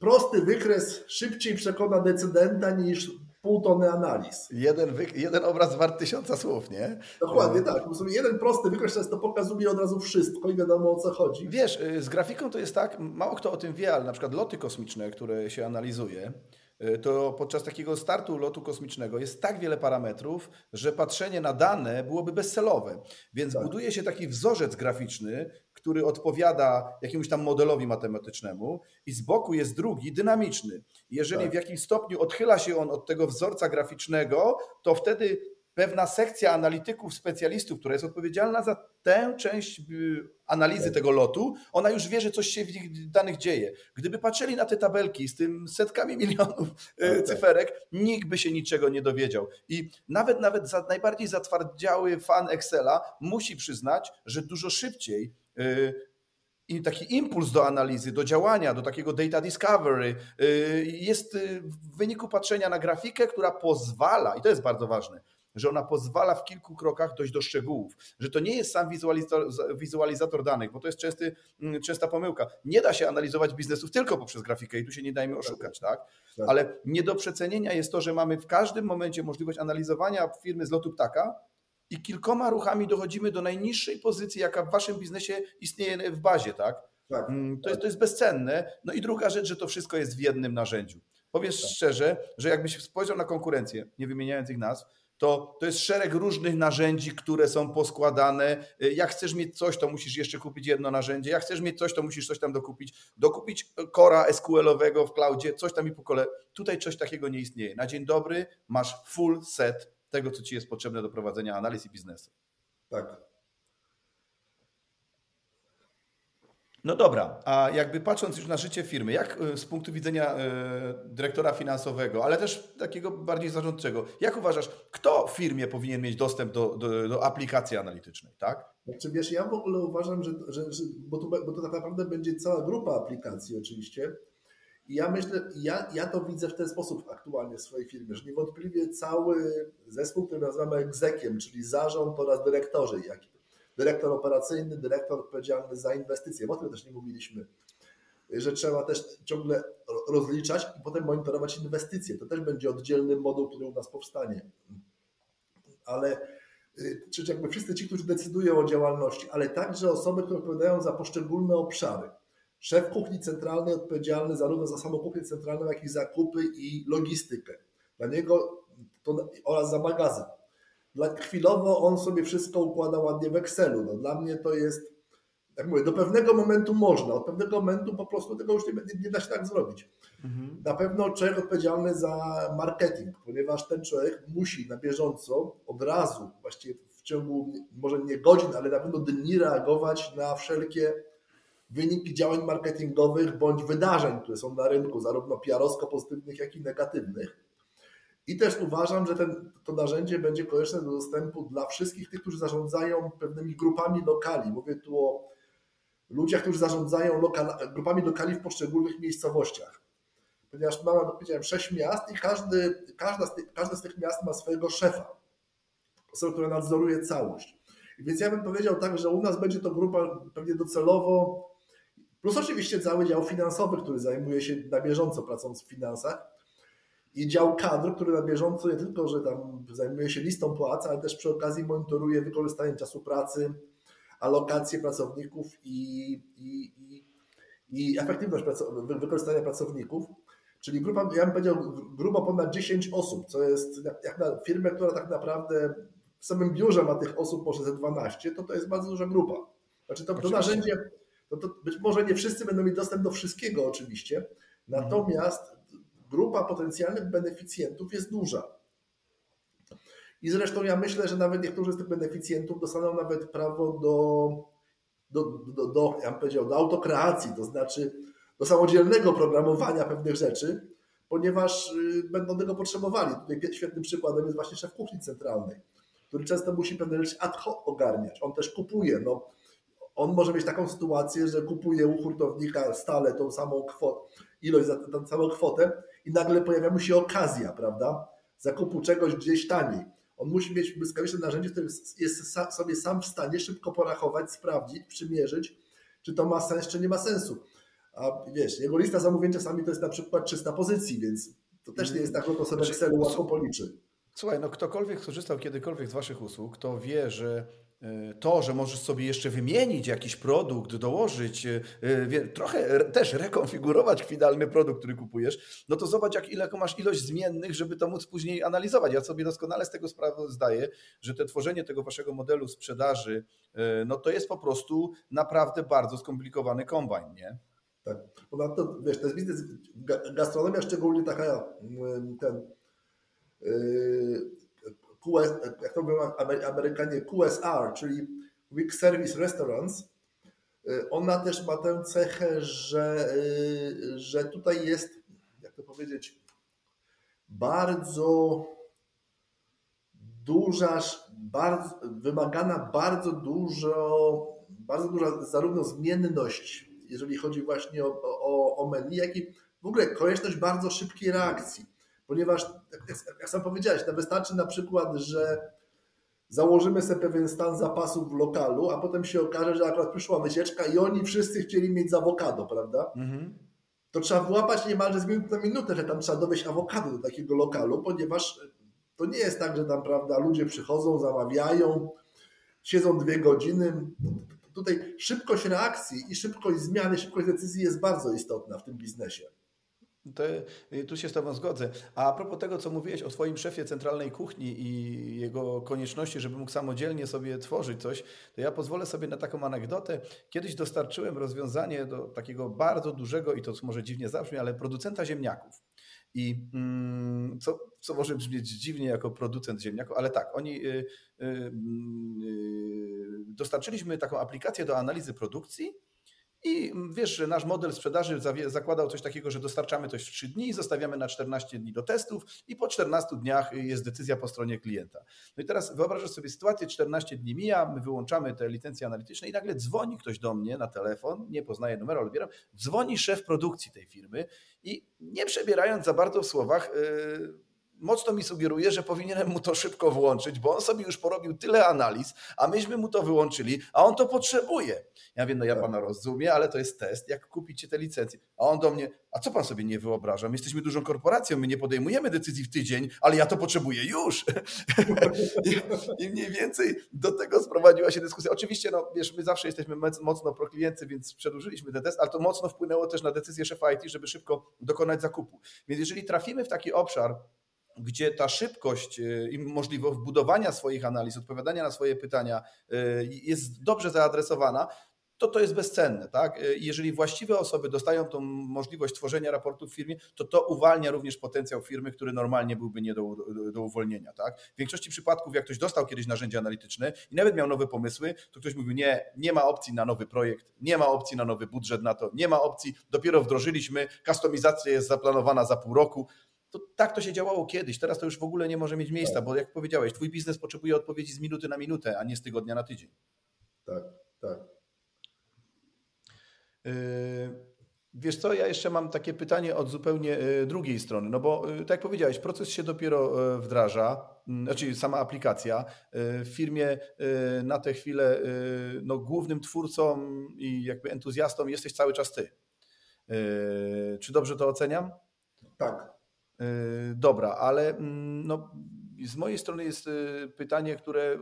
prosty wykres szybciej przekona decydenta niż pół tony analiz. Jeden, jeden obraz wart tysiąca słów, nie? Dokładnie tak. Po prostu jeden prosty wykres często pokazuje od razu wszystko i wiadomo o co chodzi. Wiesz, y, z grafiką to jest tak, mało kto o tym wie, ale na przykład loty kosmiczne, które się analizuje, Y, to podczas takiego startu lotu kosmicznego jest tak wiele parametrów, że patrzenie na dane byłoby bezcelowe. Więc tak. buduje się taki wzorzec graficzny, który odpowiada jakiemuś tam modelowi matematycznemu i z boku jest drugi, dynamiczny. Jeżeli tak. w jakimś stopniu odchyla się on od tego wzorca graficznego, to wtedy pewna sekcja analityków, specjalistów, która jest odpowiedzialna za tę część y, analizy tego lotu, ona już wie, że coś się w danych dzieje. Gdyby patrzyli na te tabelki z tym setkami milionów y, tak, tak. cyferek, nikt by się niczego nie dowiedział. I nawet nawet za najbardziej zatwardziały fan Excela musi przyznać, że dużo szybciej y, i taki impuls do analizy, do działania, do takiego data discovery jest w wyniku patrzenia na grafikę, która pozwala, i to jest bardzo ważne, że ona pozwala w kilku krokach dojść do szczegółów, że to nie jest sam wizualizator, wizualizator danych, bo to jest częsty, mm, częsta pomyłka. Nie da się analizować biznesów tylko poprzez grafikę i tu się nie dajmy oszukać, tak? tak? Ale nie do przecenienia jest to, że mamy w każdym momencie możliwość analizowania firmy z lotu ptaka, i kilkoma ruchami dochodzimy do najniższej pozycji, jaka w waszym biznesie istnieje w bazie, tak? tak mm, to, jest, to jest bezcenne. No i druga rzecz, że to wszystko jest w jednym narzędziu. Powiesz tak. szczerze, że jakbyś spojrzał na konkurencję, nie wymieniając ich nazw, to, to jest szereg różnych narzędzi, które są poskładane. Y, jak chcesz mieć coś, to musisz jeszcze kupić jedno narzędzie. Jak chcesz mieć coś, to musisz coś tam dokupić. Dokupić Cora SQL-owego w cloudzie, coś tam i po kolei. Tutaj coś takiego nie istnieje. Na dzień dobry masz full set tego, co ci jest potrzebne do prowadzenia analiz i biznesu. Tak. No dobra, a jakby patrząc już na życie firmy, jak y, z punktu widzenia y, dyrektora finansowego, ale też takiego bardziej zarządczego, jak uważasz, kto w firmie powinien mieć dostęp do, do, do aplikacji analitycznej, tak? Znaczy wiesz, ja w ogóle uważam, że, że, że bo, to, bo to tak naprawdę będzie cała grupa aplikacji oczywiście, i ja myślę, ja, ja to widzę w ten sposób aktualnie w swojej firmie, że niewątpliwie cały zespół, który nazywamy egzekiem, czyli zarząd oraz dyrektorzy, jak dyrektor operacyjny, dyrektor odpowiedzialny za inwestycje, bo o tym też nie mówiliśmy, że trzeba też ciągle rozliczać i potem monitorować inwestycje. To też będzie oddzielny moduł, który u nas powstanie. Ale y, czyli jakby wszyscy ci, którzy decydują o działalności, ale także osoby, które odpowiadają za poszczególne obszary. Szef kuchni centralnej odpowiedzialny zarówno za samą kuchnię centralną, jak i zakupy i logistykę. Dla niego to, oraz za magazyn chwilowo on sobie wszystko układa ładnie w Excelu. No, dla mnie to jest jak mówię, do pewnego momentu można, od pewnego momentu po prostu tego już nie, nie, nie da się tak zrobić. Mhm. Na pewno człowiek odpowiedzialny za marketing, ponieważ ten człowiek musi na bieżąco od razu, właściwie w ciągu może nie godzin, ale na pewno dni reagować na wszelkie wyniki działań marketingowych bądź wydarzeń, które są na rynku, zarówno PR-owsko pozytywnych, jak i negatywnych. I też uważam, że ten, to narzędzie będzie konieczne do dostępu dla wszystkich tych, którzy zarządzają pewnymi grupami lokali. Mówię tu o ludziach, którzy zarządzają lokal, grupami lokali w poszczególnych miejscowościach. Ponieważ mamy, powiedziałem, sześć miast i każdy, każda z tych, każde z tych miast ma swojego szefa, osobę, która nadzoruje całość. Więc ja bym powiedział tak, że u nas będzie to grupa pewnie docelowo, plus oczywiście cały dział finansowy, który zajmuje się na bieżąco pracą w finansach i dział kadr, który na bieżąco nie tylko, że tam zajmuje się listą płac, ale też przy okazji monitoruje wykorzystanie czasu pracy, alokację pracowników i, i, i, i efektywność wykorzystania pracowników. Czyli grupa, ja bym powiedział, grubo ponad 10 osób, co jest jak na firmę, która tak naprawdę w samym biurze ma tych osób może ze 12, to to jest bardzo duża grupa. Znaczy to, to narzędzie, to, to być może nie wszyscy będą mieć dostęp do wszystkiego oczywiście, mhm. natomiast grupa potencjalnych beneficjentów jest duża. I zresztą ja myślę, że nawet niektórzy z tych beneficjentów dostaną nawet prawo do, do, do, do ja bym powiedział, do autokreacji, to znaczy do samodzielnego programowania pewnych rzeczy, ponieważ y, będą tego potrzebowali. Tutaj świetnym przykładem jest właśnie szef kuchni centralnej, który często musi pewne rzeczy ad hoc ogarniać. On też kupuje. No, on może mieć taką sytuację, że kupuje u hurtownika stale tą samą kwotę, ilość za samą kwotę i nagle pojawia mu się okazja, prawda? Zakupu czegoś gdzieś taniej. On musi mieć błyskawiczne narzędzie, które jest sobie sam w stanie szybko porachować, sprawdzić, przymierzyć, czy to ma sens, czy nie ma sensu. A wiesz, jego lista zamówień czasami to jest na przykład 300 pozycji, więc to też nie jest tak, że to sobie w Excelu łatwo policzy. Słuchaj, no ktokolwiek korzystał kiedykolwiek z Waszych usług, to wie, że to, że możesz sobie jeszcze wymienić jakiś produkt, dołożyć, e, e, trochę też rekonfigurować finalny produkt, który kupujesz, no to zobacz, jak ile masz ilość zmiennych, żeby to móc później analizować. Ja sobie doskonale z tego sprawę zdaję, że te tworzenie tego waszego modelu sprzedaży, no to jest po prostu naprawdę bardzo skomplikowany kombajn, nie? Tak. Ponadto, wiesz, to jest biznes, gastronomia szczególnie taka, mm, ten, yy QS, jak to mówią Amerykanie, QSR, czyli Quick Service Restaurants, y, ona też ma tę cechę, że, y, że tutaj jest, jak to powiedzieć, bardzo duża, bardzo, wymagana bardzo dużo, bardzo duża zarówno zmienność, jeżeli chodzi właśnie o, o, o menu, jak i w ogóle konieczność bardzo szybkiej reakcji ponieważ, jak sam powiedziałeś, to wystarczy na przykład, że założymy sobie pewien stan zapasów w lokalu, a potem się okaże, że akurat przyszła wycieczka i oni wszyscy chcieli mieć z awokado, prawda? Mhm. To trzeba włapać niemalże z minuty na minutę, że tam trzeba dowieść awokado do takiego lokalu, ponieważ to nie jest tak, że tam, prawda, ludzie przychodzą, zamawiają, siedzą dwie godziny. Tutaj szybkość reakcji i szybkość zmiany, szybkość decyzji jest bardzo istotna w tym biznesie. To, y, tu się z Tobą zgodzę. A, propos tego, co mówiłeś o Twoim szefie centralnej kuchni i jego konieczności, żeby mógł samodzielnie sobie tworzyć coś, to ja pozwolę sobie na taką anegdotę. Kiedyś dostarczyłem rozwiązanie do takiego bardzo dużego, i to może dziwnie zabrzmi, ale producenta ziemniaków. I mm, co, co może brzmieć dziwnie jako producent ziemniaków, ale tak, oni y, y, y, dostarczyliśmy taką aplikację do analizy produkcji i wiesz, że nasz model sprzedaży zakładał coś takiego, że dostarczamy coś w 3 dni, zostawiamy na 14 dni do testów i po 14 dniach jest decyzja po stronie klienta. No i teraz wyobrażasz sobie sytuację, 14 dni mija, my wyłączamy te licencje analityczne i nagle dzwoni ktoś do mnie na telefon, nie poznaje numeru, ale odbieram, dzwoni szef produkcji tej firmy i nie przebierając za bardzo w słowach, yy, mocno mi sugeruje, że powinienem mu to szybko włączyć, bo on sobie już porobił tyle analiz, a myśmy mu to wyłączyli, a on to potrzebuje. Ja wiem, no ja pana rozumiem, ale to jest test, jak kupicie te licencje. A on do mnie, a co pan sobie nie wyobraża? My jesteśmy dużą korporacją, my nie podejmujemy decyzji w tydzień, ale ja to potrzebuję już. I, mniej więcej do tego sprowadziła się dyskusja. Oczywiście, no wiesz, my zawsze jesteśmy mocno prokliency, więc przedłużyliśmy ten test, ale to mocno wpłynęło też na decyzję szefa IT, żeby szybko dokonać zakupu. Więc jeżeli trafimy w taki obszar, gdzie ta szybkość y, i możliwość budowania swoich analiz, odpowiadania na swoje pytania y, jest dobrze zaadresowana, to to jest bezcenne. Tak? Jeżeli właściwe osoby dostają tą możliwość tworzenia raportu w firmie, to to uwalnia również potencjał firmy, który normalnie byłby nie do, do uwolnienia. Tak? W większości przypadków, jak ktoś dostał kiedyś narzędzie analityczne i nawet miał nowe pomysły, to ktoś mówił, nie, nie ma opcji na nowy projekt, nie ma opcji na nowy budżet na to, nie ma opcji, dopiero wdrożyliśmy, kustomizacja jest zaplanowana za pół roku. To tak to się działało kiedyś, teraz to już w ogóle nie może mieć miejsca, bo jak powiedziałeś, twój biznes potrzebuje odpowiedzi z minuty na minutę, a nie z tygodnia na tydzień. Tak, tak. Yy, wiesz co, ja jeszcze mam takie pytanie od zupełnie yy, drugiej strony, no bo yy, tak jak powiedziałeś, proces się dopiero wdraża, mm, znaczy sama aplikacja. W firmie na tę chwilę no, głównym twórcą i jakby entuzjastą jesteś cały czas ty. Czy dobrze to oceniam? Tak. Dobra, ale mm, no, z mojej strony jest pytanie, które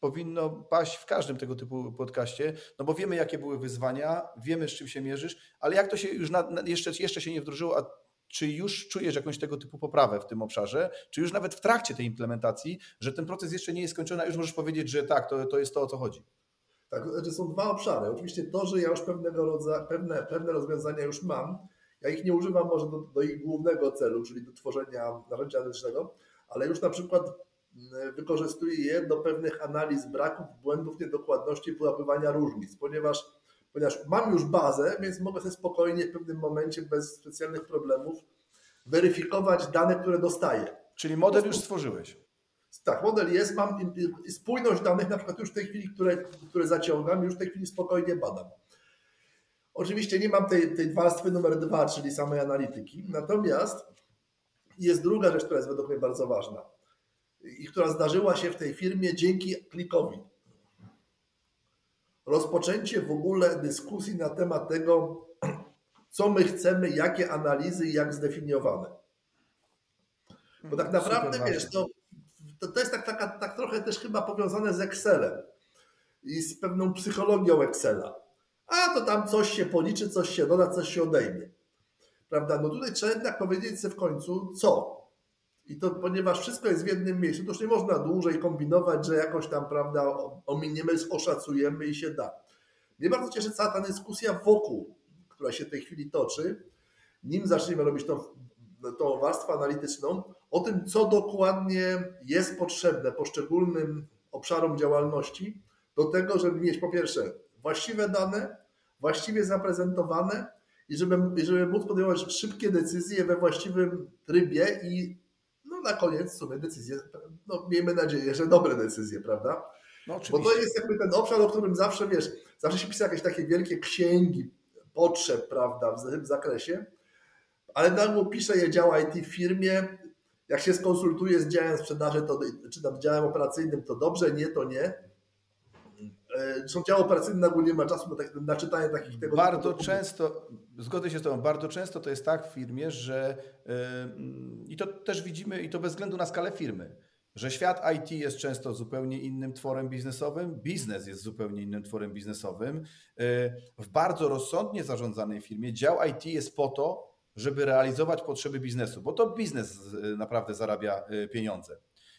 powinno paść w każdym tego typu podcaście, no bo wiemy, jakie były wyzwania, wiemy, z czym się mierzysz, ale jak to się już na, jeszcze, jeszcze się nie wdrożyło, a czy już czujesz jakąś tego typu poprawę w tym obszarze, czy już nawet w trakcie tej implementacji, że ten proces jeszcze nie jest skończony, a już możesz powiedzieć, że tak, to, to jest to, o co chodzi? Tak, znaczy są dwa obszary. Oczywiście to, że ja już pewnego rodzaju, pewne, pewne rozwiązania już mam, ja ich nie używam może do, do ich głównego celu, czyli do tworzenia narzędzia analitycznego, ale już na przykład wykorzystuję je do pewnych analiz braków, błędów, niedokładności, wyłapywania różnic, ponieważ, ponieważ mam już bazę, więc mogę sobie spokojnie w pewnym momencie bez specjalnych problemów weryfikować dane, które dostaję. Czyli model już stworzyłeś. Tak, model jest, mam spójność danych, na przykład już w tej chwili, które, które zaciągam, już w tej chwili spokojnie badam. Oczywiście nie mam tej, tej warstwy numer dwa, czyli samej analityki, natomiast jest druga rzecz, która jest według mnie bardzo ważna i która zdarzyła się w tej firmie dzięki klikowi. Rozpoczęcie w ogóle dyskusji na temat tego, co my chcemy, jakie analizy i jak zdefiniowane. Bo tak naprawdę, wiesz, to, to, to jest tak, tak, tak trochę też chyba powiązane z Excelem i z pewną psychologią Excela. A to tam coś się policzy, coś się doda, coś się odejmie. Prawda? No tutaj trzeba jednak powiedzieć sobie w końcu, co. I to, ponieważ wszystko jest w jednym miejscu, to już nie można dłużej kombinować, że jakoś tam, prawda, ominiemy, oszacujemy i się da. Mnie bardzo cieszy cała ta dyskusja wokół, która się w tej chwili toczy, nim zaczniemy robić tą, tą warstwę analityczną, o tym, co dokładnie jest potrzebne poszczególnym obszarom działalności do tego, żeby mieć po pierwsze właściwe dane, właściwie zaprezentowane i żeby, żeby móc podejmować szybkie decyzje we właściwym trybie i na koniec sobie decyzje, no miejmy nadzieję, że dobre decyzje, prawda? No, Bo to jest jakby ten obszar, o którym zawsze wiesz, zawsze się pisze jakieś takie wielkie księgi potrzeb, prawda, w tym zakresie, ale nagło pisze je dział IT w firmie, jak się skonsultuje z działem sprzedaży, to, czy tam działem operacyjnym, to dobrze, nie, to nie. Zresztą dział operacyjny na nie ma czasu na, tak, na czytanie takich tego. Bardzo typu często, zgodzę się z Tobą, bardzo często to jest tak w firmie, że yy, i to też widzimy, i to bez względu na skalę firmy, że świat IT jest często zupełnie innym tworem biznesowym, biznes jest zupełnie innym tworem biznesowym. Yy, w bardzo rozsądnie zarządzanej firmie dział IT jest po to, żeby realizować potrzeby biznesu, bo to biznes y, naprawdę zarabia pieniądze.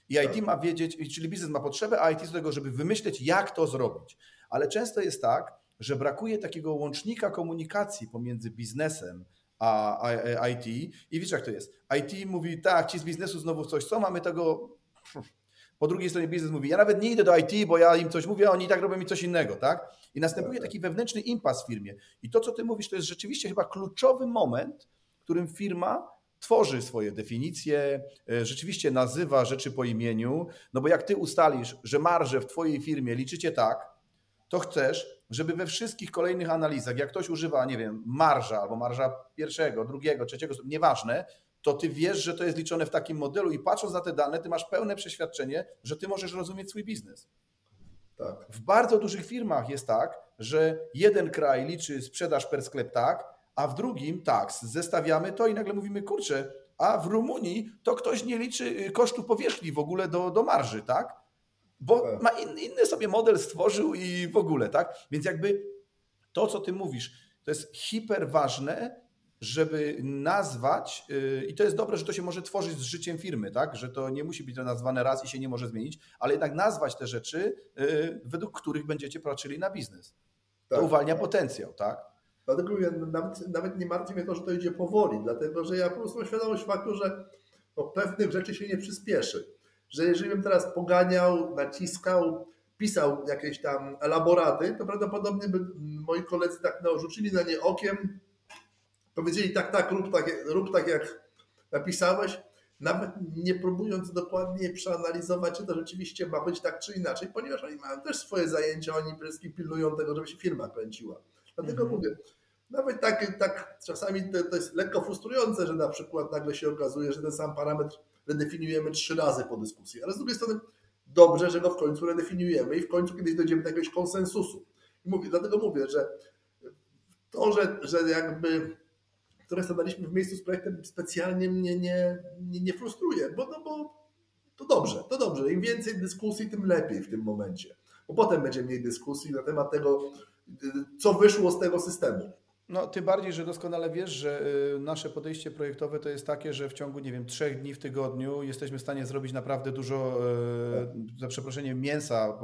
I IT tak. ma wiedzieć, czyli biznes ma potrzebę, a IT do tego, żeby wymyśleć, jak to zrobić. Ale często jest tak, że brakuje takiego łącznika komunikacji pomiędzy biznesem a, IT. I wiesz, jak to jest? IT mówi, tak, ci z biznesu znowu coś co, mamy tego. Po drugiej stronie biznes mówi, ja nawet nie idę do IT, bo ja im coś mówię, a oni i tak robią mi coś innego, tak? I następuje tak, taki tak. wewnętrzny impas w firmie. I to, co ty mówisz, to jest rzeczywiście chyba kluczowy moment, w którym firma tworzy swoje definicje, e, rzeczywiście nazywa rzeczy po imieniu, no bo jak ty ustalisz, że marże w twojej firmie liczycie tak, to chcesz, żeby we wszystkich kolejnych analizach, jak ktoś używa, nie wiem, marża albo marża pierwszego, drugiego, trzeciego, nieważne, to ty wiesz, że to jest liczone w takim modelu i patrząc na te dane, ty masz pełne przeświadczenie, że ty możesz rozumieć swój biznes. Tak. W bardzo dużych firmach jest tak, że jeden kraj liczy sprzedaż per sklep tak, a w drugim tak, zestawiamy to i nagle mówimy, kurczę, a w Rumunii to ktoś nie liczy y, kosztu powierzchni w ogóle do, do marży, tak? Bo tak. ma in, inny sobie model stworzył i w ogóle, tak? Więc jakby to, co ty mówisz, to jest hiper ważne, żeby nazwać, yy, i to jest dobre, że to się może tworzyć z życiem firmy, tak? Że to nie musi być to nazwane raz i się nie może zmienić, ale jednak nazwać te rzeczy, yy, według których będziecie patrzyli na biznes. To tak. uwalnia potencjał, tak? Dlatego mówię, nawet, nawet nie martwi mnie to, że to idzie powoli, dlatego że ja po prostu mam świadomość faktu, że no, pewnych rzeczy się nie przyspieszy. Że jeżeli bym teraz poganiał, naciskał, pisał jakieś tam elaboraty, to prawdopodobnie by moi koledzy tak no, rzucili na nie okiem, powiedzieli tak, tak, rób tak, rób tak jak napisałeś, nawet nie próbując dokładnie przeanalizować, czy to rzeczywiście ma być tak czy inaczej, ponieważ oni mają też swoje zajęcia, oni przede pilnują tego, żeby się firma kręciła. Dlatego mhm. mówię, nawet tak, tak czasami to, to, jest lekko frustrujące, że na przykład nagle się okazuje, że ten sam parametr redefiniujemy trzy razy po dyskusji, ale z drugiej strony dobrze, że go w końcu redefiniujemy i w końcu kiedyś dojdziemy do jakiegoś konsensusu. I mówię, dlatego mówię, że to, że, że jakby które stanęliśmy w miejscu z projektem specjalnie mnie nie, nie, nie frustruje, bo, no bo to dobrze, to dobrze. Im więcej dyskusji, tym lepiej w tym momencie. Bo potem będzie mniej dyskusji na temat tego, co wyszło z tego systemu. No, tym bardziej, że doskonale wiesz, że y, nasze podejście projektowe to jest takie, że w ciągu, nie wiem, trzech dni w tygodniu jesteśmy w stanie zrobić naprawdę dużo, y, za przeproszeniem, mięsa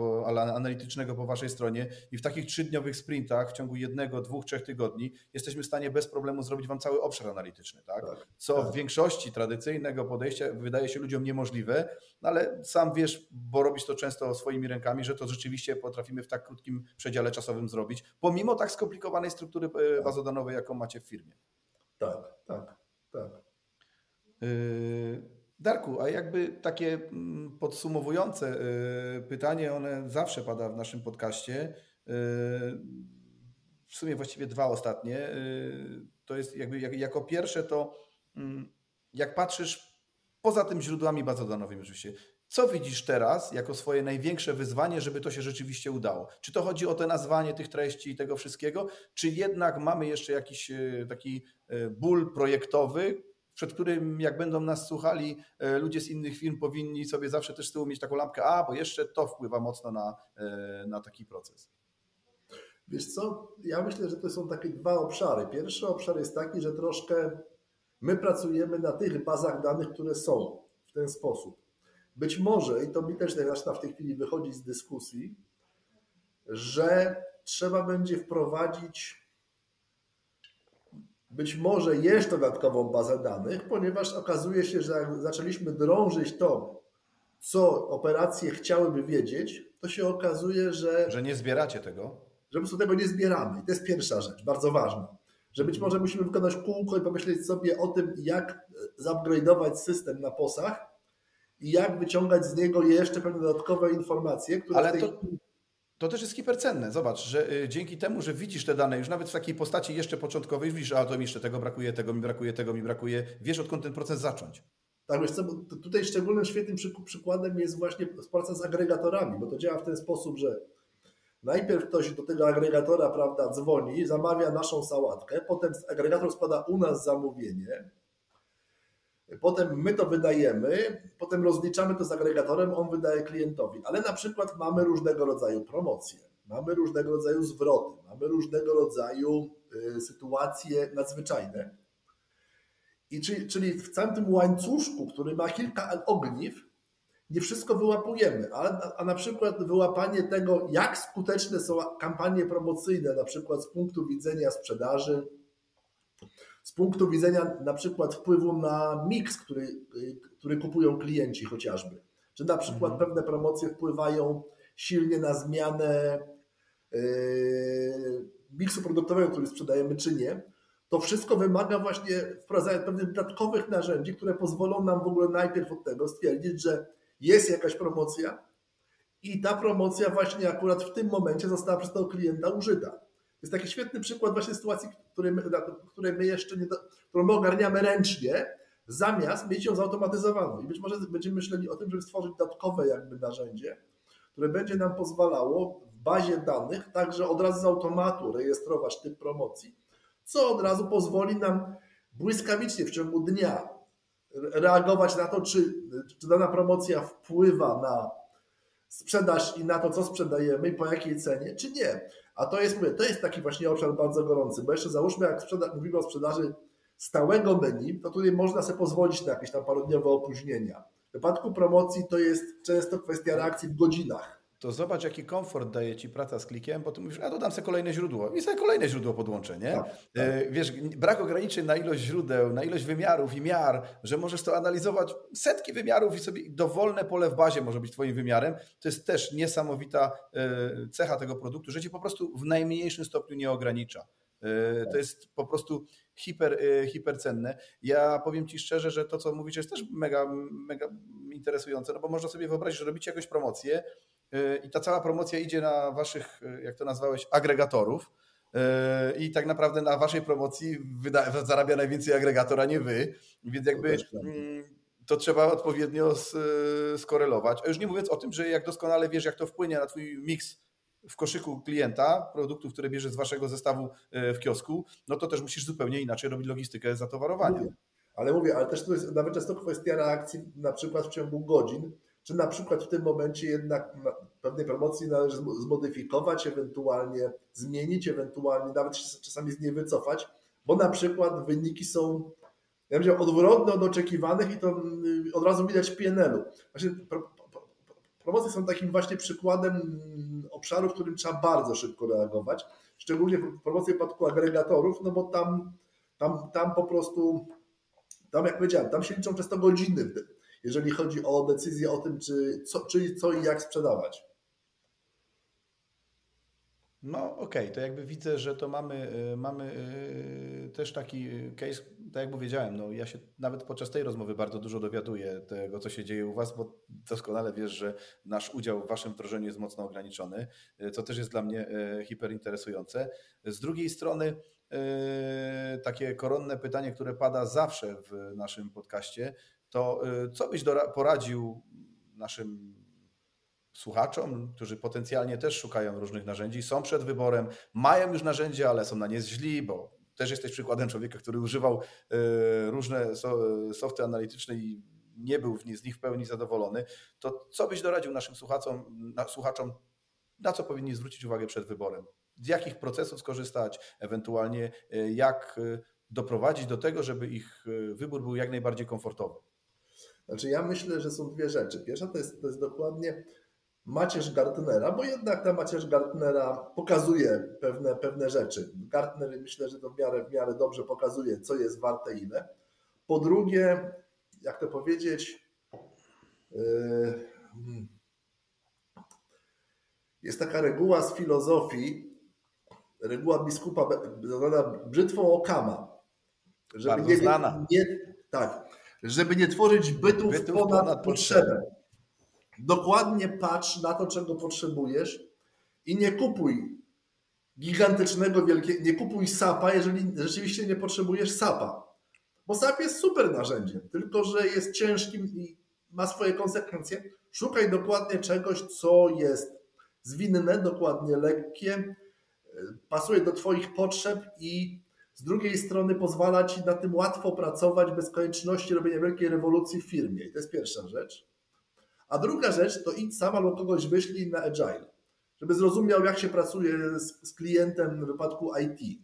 analitycznego po waszej stronie i w takich trzydniowych sprintach w ciągu jednego, dwóch, trzech tygodni jesteśmy w stanie bez problemu zrobić wam cały obszar analityczny, tak? tak Co tak. w większości tradycyjnego podejścia wydaje się ludziom niemożliwe, no ale sam wiesz, bo robisz to często swoimi rękami, że to rzeczywiście potrafimy w tak krótkim przedziale czasowym zrobić, pomimo tak skomplikowanej struktury y, bazodanowej, jaką macie w firmie. Tak, tak, tak. Y, Darku, a jakby takie mm, podsumowujące y, pytanie, one zawsze pada w naszym podcaście. Y, w sumie właściwie dwa ostatnie. To jest jakby jako pierwsze to mm, jak patrzysz poza tym źródłami bazodanowymi oczywiście, co widzisz teraz jako swoje największe wyzwanie, żeby to się rzeczywiście udało? Czy to chodzi o to nazwanie tych treści i tego wszystkiego, czy jednak mamy jeszcze jakiś e, taki e, ból projektowy, przed którym jak będą nas słuchali e, ludzie z innych firm, powinni sobie zawsze też z tyłu mieć taką lampkę, a bo jeszcze to wpływa mocno na, na taki proces. Wiesz co, ja myślę, że to są takie dwa obszary. Pierwszy obszar jest taki, że troszkę my pracujemy na tych bazach danych, które są w ten sposób. Być może, i to mi też zaczyna w tej chwili wychodzić z dyskusji, że trzeba będzie wprowadzić być może jeszcze dodatkową bazę danych, ponieważ okazuje się, że jak zaczęliśmy drążyć to, co operacje chciałyby wiedzieć, to się okazuje, że. Że nie zbieracie tego? Że po prostu tego nie zbieramy. I to jest pierwsza rzecz, bardzo ważna. Że być może musimy wykonać kółko i pomyśleć sobie o tym, jak zupgrade'ować system na posach, i jak wyciągać z niego jeszcze pewne dodatkowe informacje, które Ale tej... to, to też jest hipercenne. Zobacz, że y, dzięki temu, że widzisz te dane już nawet w takiej postaci jeszcze początkowej, widzisz, a to mi jeszcze tego brakuje, tego mi brakuje, tego mi brakuje, wiesz odkąd ten proces zacząć. Tak, wiesz co, tutaj szczególnym świetnym przykładem jest właśnie praca z agregatorami, bo to działa w ten sposób, że najpierw ktoś do tego agregatora, prawda, dzwoni, zamawia naszą sałatkę, potem agregator składa u nas zamówienie, Potem my to wydajemy, potem rozliczamy to z agregatorem, on wydaje klientowi. Ale na przykład mamy różnego rodzaju promocje, mamy różnego rodzaju zwroty, mamy różnego rodzaju y, sytuacje nadzwyczajne. I czyli, czyli w całym tym łańcuszku, który ma kilka ogniw, nie wszystko wyłapujemy, a, a na przykład wyłapanie tego, jak skuteczne są kampanie promocyjne, na przykład z punktu widzenia sprzedaży, z punktu widzenia na przykład wpływu na miks, który, który kupują klienci chociażby. Czy na przykład mhm. pewne promocje wpływają silnie na zmianę yy, miksu produktowego, który sprzedajemy, czy nie. To wszystko wymaga właśnie wprowadzania pewnych dodatkowych narzędzi, które pozwolą nam w ogóle najpierw od tego stwierdzić, że jest jakaś promocja i ta promocja właśnie akurat w tym momencie została przez tego klienta użyta jest taki świetny przykład właśnie sytuacji, której my, której my jeszcze nie, którą my ogarniamy ręcznie, zamiast mieć ją zautomatyzowaną. I być może będziemy myśleli o tym, żeby stworzyć dodatkowe jakby narzędzie, które będzie nam pozwalało w bazie danych także od razu z automatu rejestrować typ promocji, co od razu pozwoli nam błyskawicznie w ciągu dnia reagować na to, czy, czy dana promocja wpływa na sprzedaż i na to, co sprzedajemy i po jakiej cenie, czy nie. A to jest, to jest taki właśnie obszar bardzo gorący, bo jeszcze załóżmy, jak sprzeda- mówimy o sprzedaży stałego menu, to tutaj można sobie pozwolić na jakieś tam parodniowe opóźnienia. W wypadku promocji to jest często kwestia reakcji w godzinach. To zobacz, jaki komfort daje ci praca z klikiem, bo ty mówisz, a dodam sobie kolejne źródło i sobie kolejne źródło podłączę, nie? Tak, tak. Wiesz, brak ograniczeń na ilość źródeł, na ilość wymiarów i miar, że możesz to analizować setki wymiarów i sobie dowolne pole w bazie może być twoim wymiarem. To jest też niesamowita e, cecha tego produktu, że cię po prostu w najmniejszym stopniu nie ogranicza. E, to jest po prostu hiper, hipercenne. Ja powiem Ci szczerze, że to, co mówisz, jest też mega, mega interesujące, no bo można sobie wyobrazić, że robicie jakąś promocję, i ta cała promocja idzie na waszych, jak to nazwałeś, agregatorów. I tak naprawdę na waszej promocji wyda, zarabia najwięcej agregator, a nie wy. Więc jakby mm, to trzeba odpowiednio skorelować. A już nie mówiąc o tym, że jak doskonale wiesz, jak to wpłynie na twój miks w koszyku klienta, produktów, które bierzesz z waszego zestawu e, w kiosku, no to też musisz zupełnie inaczej robić logistykę zatowarowania. Mówię. Ale mówię, ale też to jest nawet często kwestia reakcji na przykład w ciągu godzin, czy na przykład w tym momencie jednak pewnej promocji należy zmodyfikować, ewentualnie zmienić, ewentualnie nawet czasami z niej wycofać, bo na przykład wyniki są ja bym odwrotne od oczekiwanych i to mm, od razu widać PNL-u. Właśnie promocje są takim właśnie przykładem mm, obszaru, w którym trzeba bardzo szybko reagować, szczególnie promocje w przypadku agregatorów, no bo tam, tam, tam po prostu, tam jak powiedziałem, tam się liczą często godziny jeżeli chodzi o decyzję o tym, czy co, czy co i jak sprzedawać. No okej, okay. to jakby widzę, że to mamy, y, mamy y, też taki case, tak jak powiedziałem, no ja się nawet podczas tej rozmowy bardzo dużo dowiaduję tego, co się dzieje u Was, bo doskonale wiesz, że nasz udział w Waszym wdrożeniu jest mocno ograniczony, y, co też jest dla mnie hiperinteresujące. Z drugiej strony takie koronne pytanie, które pada zawsze w naszym podcaście, to y, co byś poradził naszym słuchaczom, którzy potencjalnie też szukają różnych narzędzi, są przed wyborem, mają już narzędzia, ale są na nie źli, bo też jesteś przykładem człowieka, który używał y, różne softy analityczne i nie był z nich w pełni zadowolony, to co byś doradził naszym słuchaczom, słuchaczom, na co powinni zwrócić uwagę przed wyborem? Z jakich procesów skorzystać, ewentualnie y, jak doprowadzić do tego, żeby ich wybór był jak najbardziej komfortowy? Znaczy ja myślę, że są dwie rzeczy. Pierwsza to jest, to jest dokładnie macierz Gartnera, bo jednak ta macierz Gartnera pokazuje pewne, pewne rzeczy. Gartner myślę, że to w miarę, w miarę dobrze pokazuje, co jest warte ile. Po drugie, jak to powiedzieć, yy, jest taka reguła z filozofii, reguła biskupa brzytwą Okama, żeby Bardzo nie, znana. nie, tak, żeby nie tworzyć bytów, bytów ponad, ponad potrzebę. Dokładnie patrz na to, czego potrzebujesz i nie kupuj gigantycznego, wielkiego, nie kupuj SAPa, jeżeli rzeczywiście nie potrzebujesz SAPa. Bo SAP jest super narzędziem, tylko że jest ciężkim i ma swoje konsekwencje. Szukaj dokładnie czegoś, co jest zwinne, dokładnie lekkie, pasuje do Twoich potrzeb i z drugiej strony pozwala ci na tym łatwo pracować bez konieczności robienia wielkiej rewolucji w firmie. I to jest pierwsza rzecz. A druga rzecz to idź sam albo kogoś wyślij na agile, żeby zrozumiał, jak się pracuje z, z klientem w wypadku IT.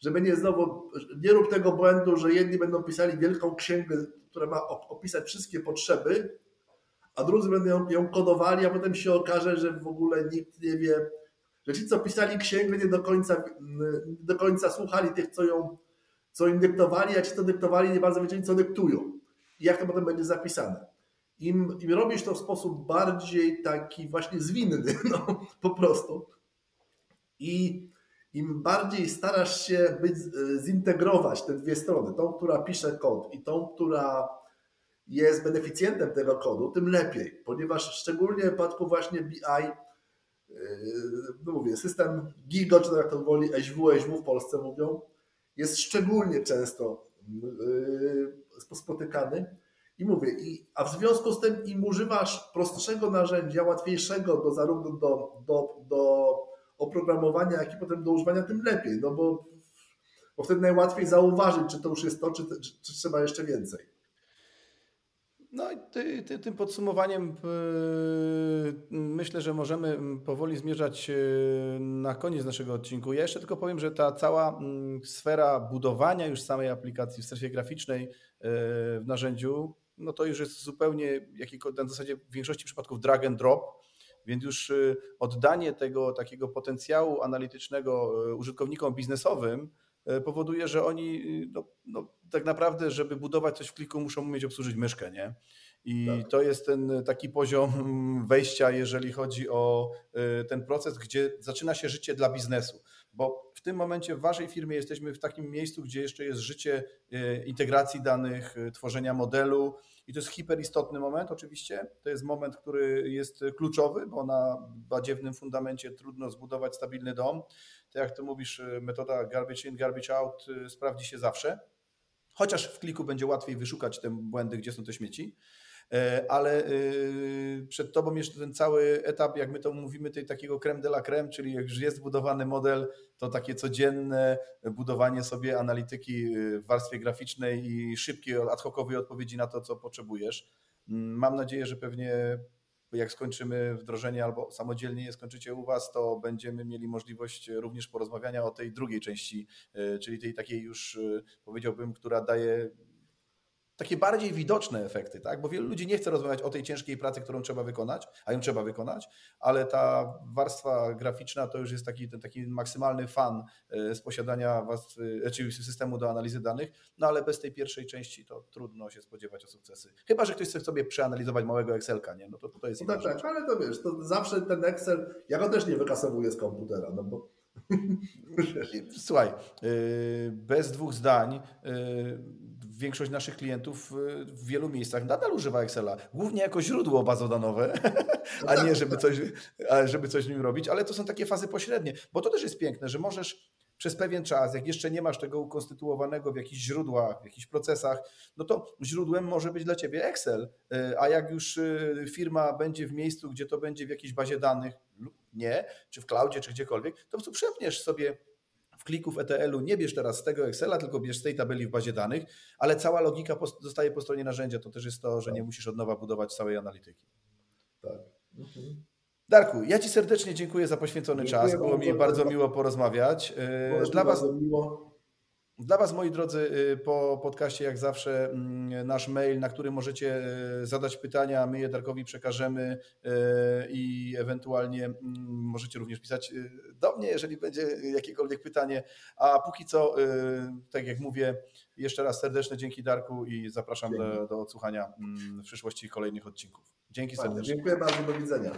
Żeby nie znowu, nie rób tego błędu, że jedni będą pisali wielką księgę, która ma opisać wszystkie potrzeby, a drudzy będą ją kodowali, a potem się okaże, że w ogóle nikt nie wie, że ci, co pisali księgę, nie do końca, nie do końca słuchali tych, co ją co im dyktowali, a ci, co dyktowali, nie bardzo wiedzieli, co dyktują i jak to potem będzie zapisane. Im, im robisz to w sposób bardziej taki właśnie zwinny, no, po prostu. I im bardziej starasz się być, zintegrować te dwie strony, tą, która pisze kod i tą, która jest beneficjentem tego kodu, tym lepiej, ponieważ szczególnie w przypadku właśnie BI no mówię, system Gigo, czy jak to woli, SW, SW w Polsce mówią, jest szczególnie często yy, spotykany. I mówię, i, a w związku z tym im używasz prostszego narzędzia, łatwiejszego do, zarówno do, do, do oprogramowania, jak i potem do używania, tym lepiej, no bo, bo wtedy najłatwiej zauważyć, czy to już jest to, czy, czy, czy trzeba jeszcze więcej. No i ty, ty, tym podsumowaniem yy, myślę, że możemy powoli zmierzać yy, na koniec naszego odcinku. Ja jeszcze tylko powiem, że ta cała sfera budowania już samej aplikacji w strefie graficznej yy, w narzędziu, no to już jest zupełnie, na zasadzie w większości przypadków drag and drop, Więc już oddanie tego takiego potencjału analitycznego użytkownikom biznesowym powoduje, że oni no, no, tak naprawdę, żeby budować coś w kliku, muszą umieć obsłużyć myszkę, nie? I tak. to jest ten taki poziom wejścia, jeżeli chodzi o y, ten proces, gdzie zaczyna się życie dla biznesu. Bo w tym momencie w Waszej firmie jesteśmy w takim miejscu, gdzie jeszcze jest życie y, integracji danych, y, tworzenia modelu. I to jest hiperistotny moment, oczywiście. To jest moment, który jest kluczowy, bo na badziewnym fundamencie trudno zbudować stabilny dom. Tak jak ty mówisz, metoda garbage in, garbage out sprawdzi się zawsze. Chociaż w kliku będzie łatwiej wyszukać te błędy, gdzie są te śmieci. E, ale y, przed Tobą jeszcze ten cały etap, jak my to mówimy, tej takiego creme de la creme, czyli jak już jest budowany model, to takie codzienne budowanie sobie analityki w warstwie graficznej i szybkiej, ad hocowej odpowiedzi na to, co potrzebujesz. Mm, mam nadzieję, że pewnie jak skończymy wdrożenie albo samodzielnie je skończycie u Was, to będziemy mieli możliwość również porozmawiania o tej drugiej części, e, czyli tej takiej już e, powiedziałbym, która daje takie bardziej widoczne efekty, tak? bo wielu ludzi nie chce rozmawiać o tej ciężkiej pracy, którą trzeba wykonać, a ją trzeba wykonać, ale ta warstwa graficzna to już jest taki, ten taki maksymalny fan e, z posiadania warstwy, e, czyli systemu do analizy danych, no ale bez tej pierwszej części to trudno się spodziewać o sukcesy. Chyba, że ktoś chce sobie przeanalizować małego Excelka, nie? no to, to jest no tak, tak, ale to wiesz, to zawsze ten Excel, ja go też nie wykasowuję z komputera, no bo Słuchaj, e, bez dwóch zdań większość naszych klientów w wielu miejscach nadal używa Excela, głównie jako źródło bazodanowe, a nie żeby coś, żeby coś z nim robić, ale to są takie fazy pośrednie, bo to też jest piękne, że możesz przez pewien czas, jak jeszcze nie masz tego ukonstytuowanego w jakichś źródłach, w jakichś procesach, no to źródłem może być dla Ciebie Excel, a jak już y, firma będzie w miejscu, gdzie to będzie w jakiejś bazie danych lub nie, czy w cloudzie, czy gdziekolwiek, to po prostu przepniesz sobie w klików ETL-u nie bierz teraz z tego Excela, tylko bierz z tej tabeli w bazie danych, ale cała logika zostaje po stronie narzędzia. To też jest to, że nie tak. musisz od nowa budować całej analityki. Tak. Mhm. Darku, ja Ci serdecznie dziękuję za poświęcony dziękuję czas. Było mi bardzo miło porozmawiać. Dla Was, miło. Dla Was, moi drodzy, y, po podcaście, jak zawsze, mm, nasz mail, na który możecie y, zadać pytania, my je Darkowi przekażemy y, i ewentualnie mm, możecie również pisać do mnie, jeżeli będzie jakiekolwiek pytanie. A póki co, tak jak mówię, jeszcze raz serdeczne dzięki Darku i zapraszam do, do odsłuchania mm, w przyszłości kolejnych odcinków. Dzięki serdecznie. Dziękuję bardzo, do widzenia.